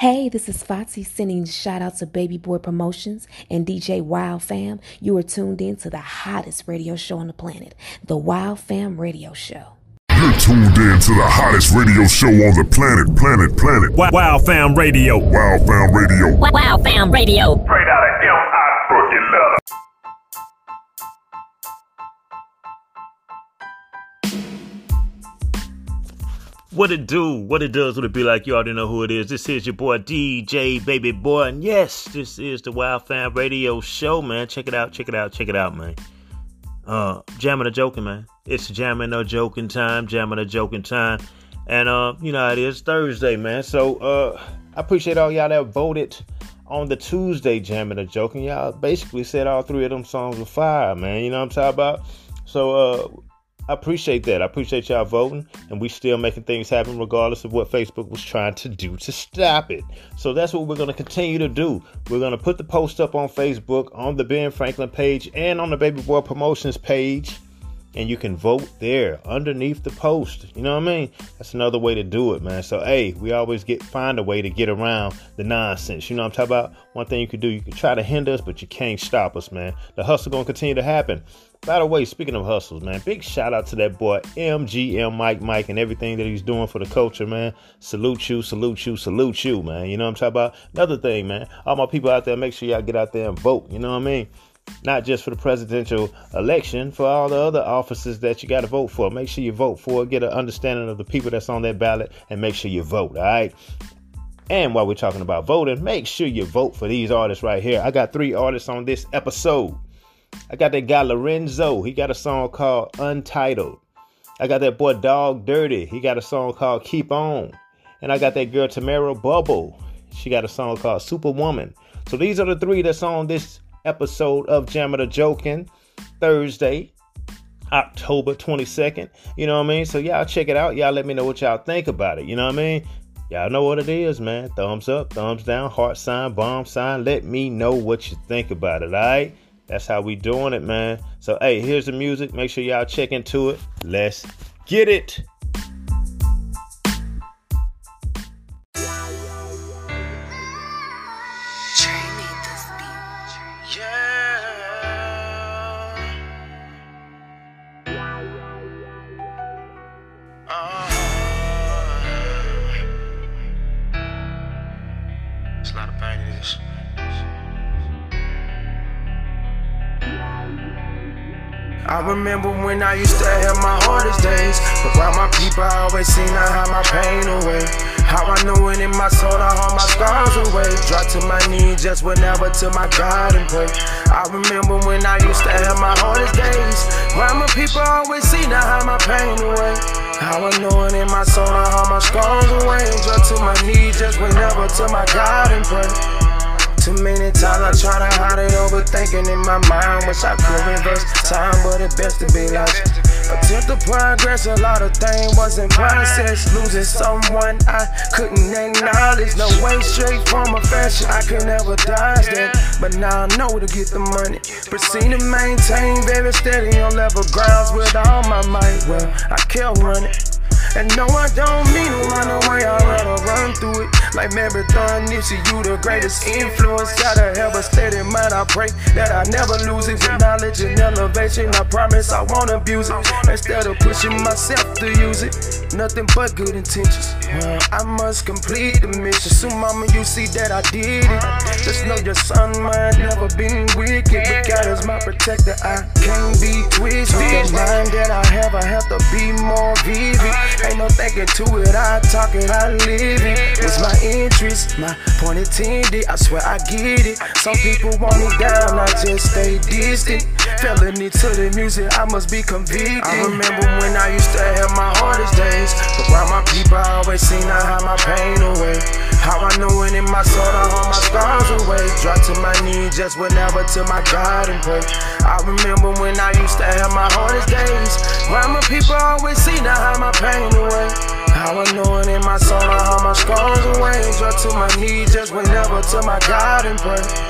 Hey, this is Foxy sending shout out to Baby Boy Promotions and DJ Wild Fam. You are tuned in to the hottest radio show on the planet, the Wild Fam Radio Show. You're tuned in to the hottest radio show on the planet, planet, planet. Wow, wow Fam Radio. Wow Fam Radio. Wow, wow Fam Radio. Straight out of M.I. What it do? What it does? What it be like? You already know who it is. This is your boy DJ Baby Boy, and yes, this is the Wild Fam Radio Show, man. Check it out, check it out, check it out, man. Uh, jamming or joking, man. It's jamming or joking time, jamming or joking time, and uh, you know how it is Thursday, man. So uh, I appreciate all y'all that voted on the Tuesday jamming or joking. Y'all basically said all three of them songs were fire, man. You know what I'm talking about? So uh, I appreciate that. I appreciate y'all voting, and we still making things happen regardless of what Facebook was trying to do to stop it. So that's what we're going to continue to do. We're going to put the post up on Facebook, on the Ben Franklin page, and on the Baby Boy Promotions page and you can vote there underneath the post. You know what I mean? That's another way to do it, man. So hey, we always get find a way to get around the nonsense. You know what I'm talking about? One thing you can do, you can try to hinder us, but you can't stop us, man. The hustle gonna continue to happen. By the way, speaking of hustles, man, big shout out to that boy MGM Mike Mike and everything that he's doing for the culture, man. Salute you, salute you, salute you, man. You know what I'm talking about? Another thing, man. All my people out there, make sure y'all get out there and vote. You know what I mean? Not just for the presidential election, for all the other offices that you got to vote for. Make sure you vote for it, get an understanding of the people that's on that ballot, and make sure you vote, all right? And while we're talking about voting, make sure you vote for these artists right here. I got three artists on this episode. I got that guy Lorenzo. He got a song called Untitled. I got that boy Dog Dirty. He got a song called Keep On. And I got that girl Tamara Bubble. She got a song called Superwoman. So these are the three that's on this episode of Jammin' or Joking Thursday, October 22nd. You know what I mean? So y'all check it out. Y'all let me know what y'all think about it. You know what I mean? Y'all know what it is, man. Thumbs up, thumbs down, heart sign, bomb sign. Let me know what you think about it, all right? That's how we doing it, man. So, hey, here's the music. Make sure y'all check into it. Let's get it. I remember when I used to have my hardest days. But while my people I always seen I hide my pain away. How I knew it in my soul, I haul my scars away. Drop to my knees just whenever to my God and pray. I remember when I used to have my hardest days. While my people I always seen I hide my pain away. How I know in my soul, I haul my scars away. Drop to my knees just whenever to my God and pray. Too many times I try to hide it, overthinking in my mind. Wish I could reverse time, but it best to be logic. Attempt to progress, a lot of things wasn't process. Losing someone I couldn't acknowledge. No way straight from a fashion, I could never dodge that. But now I know to get the money. Proceed to maintain very steady on level grounds with all my might. Well, I kept running. And no, I don't mean to run away, I'd rather run through it. Like Marathon Nipsey, you the greatest influence. Gotta have a steady mind, I pray that I never lose it. With knowledge and elevation, I promise I won't abuse it. Instead of pushing myself to use it, nothing but good intentions. Well, I must complete the mission. Soon, mama, you see that I did it. Just know your son might never been wicked, but God is my protector. I can't be twisted. The mind that I have, I have to be more vivid. Ain't no thinking to it, I talk it, I live it. It's my interest, my point intended. I swear I get it. Some people want me down, I just stay distant. Felony to the music, I must be convicted. I remember when I used to have my hardest days. But while my people I always seen I hide my pain away. How I know it in my soul, I haul my scars away. Drop to my knees just whenever to my God and pray. I remember when I used to have my hardest days. While my people I always seen I hide my pain away. How I know it in my soul, I haul my scars away. Drop to my knees just whenever to my God and pray.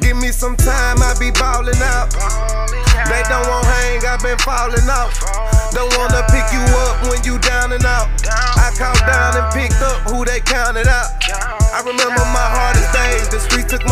Give me some time, I be ballin' out. They don't want hang, I've been falling off. Don't wanna pick you up when you down and out. I count down and picked up who they counted out. I remember my hardest days. The streets took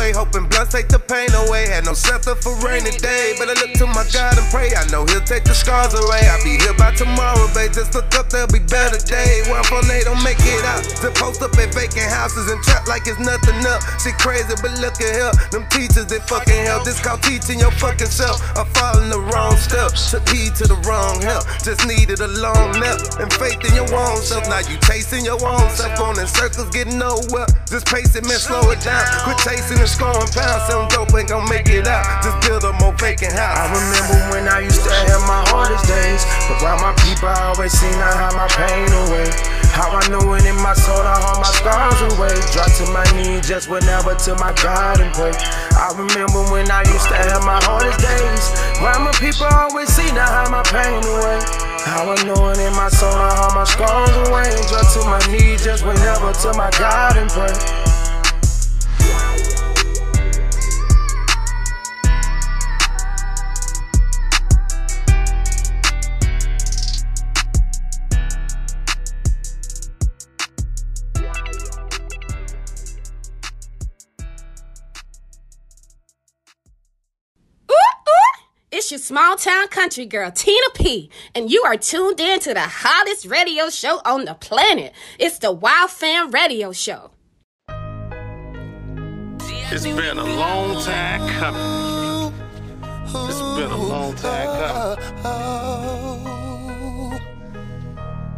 away. Hoping blunts take the pain away. Had no shelter for rainy day. But I look to my God and pray. I know He'll take the scars away. I'll be here by tomorrow, babe. Just look up, there'll be better days. One for they don't make it out. To post up at vacant houses and trap like it's nothing up. Shit crazy, but look at here. Them teachers, they fucking help. This called teaching your fucking self. I'm following the wrong steps. Took heed to the wrong help. Just needed a long nap and faith in your own self. Now you chasing your own self. Going in circles, getting nowhere. Just pace it, man, slow it down. Quit chasing and scoring pounds. Some dope ain't gon' make it out. Just build a more vacant house. I remember when I used to have my hardest days. But my people, always seen I had my pain away. How I knew it in my soul, I hauled my scars away. Drop to my knees, just whenever to my God and pray. I remember when I used to have my hardest days. While my people always seen I had my pain away. How I know it in my soul, I hauled my scars away. Drop to my knees, just whenever to my God and pray. It's your small town country girl, Tina P, and you are tuned in to the hottest radio show on the planet. It's the Wild Fam Radio Show. It's been a long time coming. It's been a long time coming.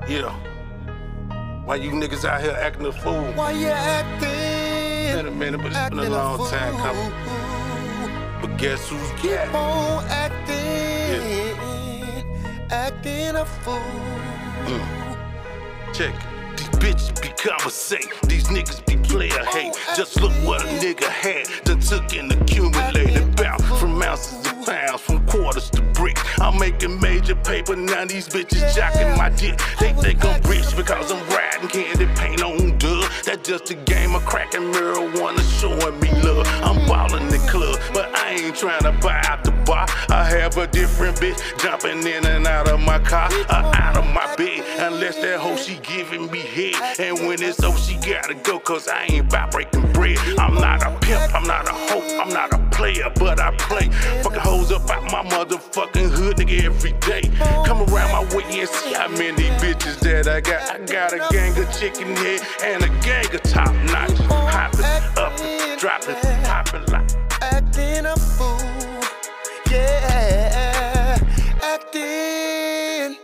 Yeah. Why you niggas out here acting a fool? Why you acting? Been a minute, but it's been a long time coming. Guess who's Keep on acting, acting a fool. Mm. Check it. These bitches be conversate. These niggas be player hate. Just look what a nigga had. Done took and accumulated. Bout from ounces to pounds, from quarters to bricks. I'm making major paper. Now these bitches jocking my dick. They think I'm rich because I'm riding candy paint on dub. That's just a game of cracking marijuana showing me love. I'm ballin' the club, but I ain't trying to buy out the bar. I have a different bitch jumping in and out of my car, or out of my bed. Unless that hoe she giving me head. And when it's over, she gotta go, cause I ain't about breaking bread. I'm not a pimp, I'm not a hoe, I'm not a player, but I play. Fucking hoes up out my motherfucking hood, nigga, every day. Come around my way and see how many bitches that I got. I got a gang of chicken head and a gang of top notch. Hopping up, and dropping, hopping like. acting a fool. Yeah, acting,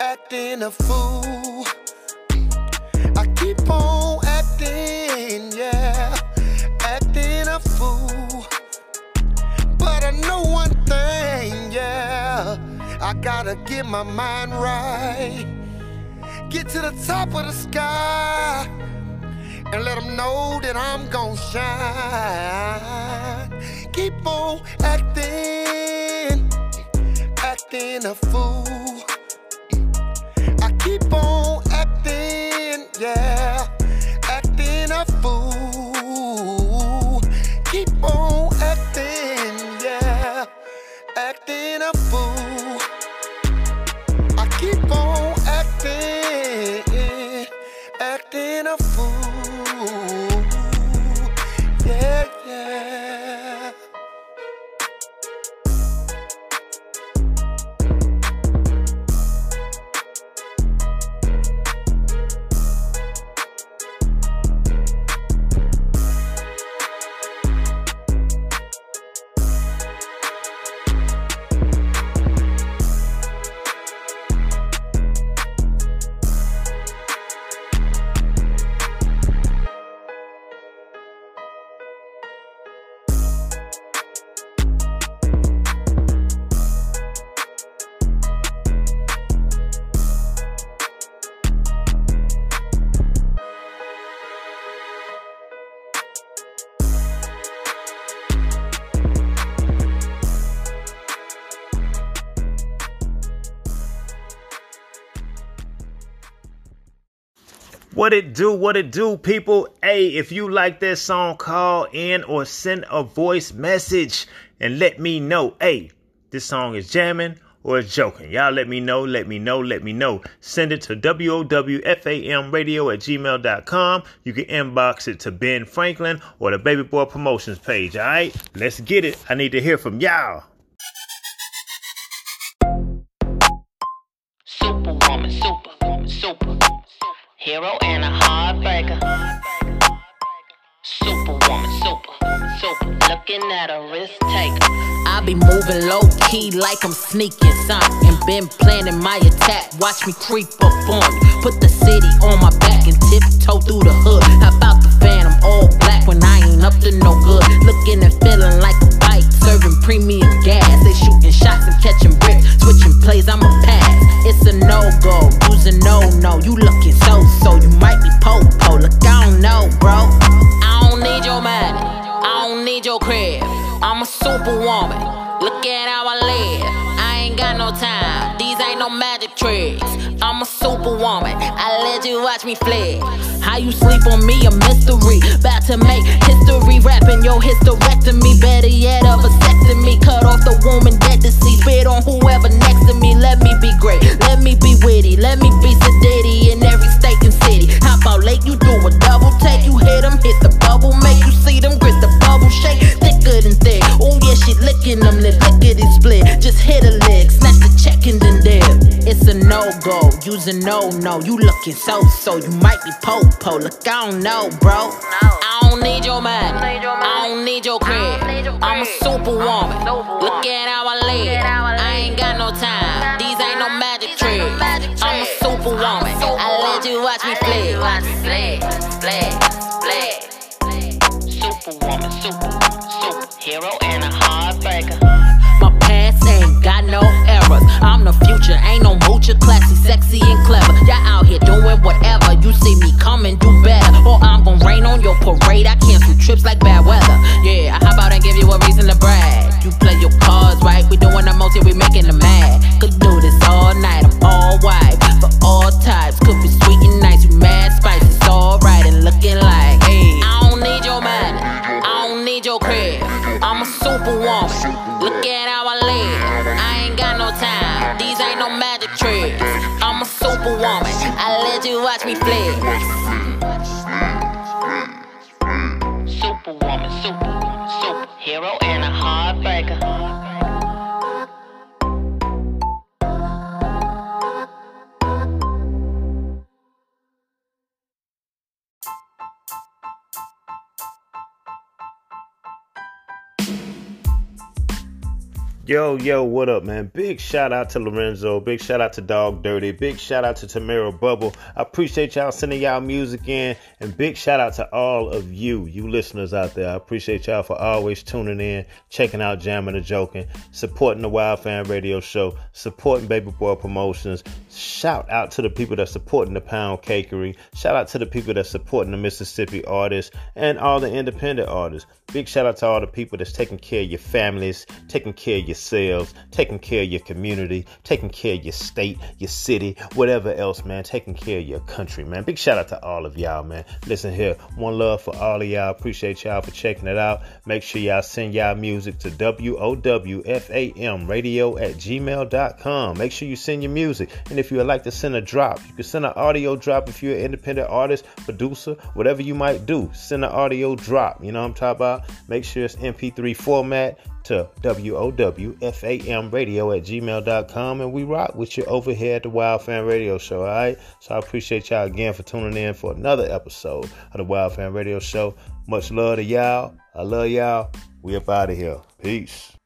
acting a fool. Get my mind right. Get to the top of the sky and let them know that I'm gon' shine. Keep on acting, acting a fool. What it do, what it do, people. Hey, if you like this song, call in or send a voice message and let me know. Hey, this song is jamming or it's joking. Y'all let me know, let me know, let me know. Send it to WOWFAMradio at gmail.com. You can inbox it to Ben Franklin or the Baby Boy Promotions page. All right, let's get it. I need to hear from y'all. Hero and a heartbreaker. Superwoman, super, super. Looking at a risk taker. I be moving low key like I'm sneaking something. And been planning my attack. Watch me creep up on you. Put the city on my back and tiptoe through the hood. How about the phantom all black when I ain't up to no good? Looking and feeling like a bike, serving premium gas. They shooting shots and catching bricks. Switching plays, I'm a pass. It's a no go, a no no. You At how I live. I ain't got no time. These ain't no magic tricks. I'm a superwoman. I let you watch me flex. How you sleep on me, a mystery. About to make history, rapping your hysterectomy. Better yet, a vasectomy. Cut off the womb and dead to see. Spit on whoever next a no no. You looking so so. You might be po po. Look, I don't know, bro. I don't need your money. I don't need your crib. I'm a superwoman. Look at how I live. I ain't got no time. These ain't no magic tricks. I'm a superwoman. I let you watch me flex. Superwoman, super, super. Hero and a heartbreaker. Got no errors. I'm the future, ain't no moocher, classy, sexy, and clever. Y'all out here doing whatever. You see me coming, do better. Or I'm gon' rain on your parade. I cancel trips like bad weather. Yeah, how about I give you a reason to brag? You play your cards right, we doing the most, yeah, we making them mad. These ain't no magic tricks. I'm a superwoman. I let you watch me flex. Superwoman, super, super. Hero and a heartbreaker. Yo, yo, what up, man? Big shout out to Lorenzo. Big shout out to Dog Dirty. Big shout out to Tamara Bubble. I appreciate y'all sending y'all music in. And big shout out to all of you, you listeners out there. I appreciate y'all for always tuning in, checking out Jamming and Joking, supporting the Wild Fam Radio Show, supporting Baby Boy Promotions. Shout out to the people that supporting the Pound Cakery. Shout out to the people that supporting the Mississippi artists and all the independent artists. Big shout out to all the people that's taking care of your families, taking care of yourselves, taking care of your community, taking care of your state, your city, whatever else, man. Taking care of your country, man. Big shout out to all of y'all, man. Listen here, one love for all of y'all. Appreciate y'all for checking it out. Make sure y'all send y'all music to WOWFAM radio at gmail.com. Make sure you send your music. And if you would like to send a drop, you can send an audio drop if you're an independent artist, producer, whatever you might do. Send an audio drop. You know what I'm talking about? Make sure it's MP3 format to WOWFAM radio at gmail.com and we rock with you over here at the Wild Fam Radio Show, alright? So I appreciate y'all again for tuning in for another episode of the Wild Fam Radio Show. Much love to y'all. I love y'all. We up out of here. Peace.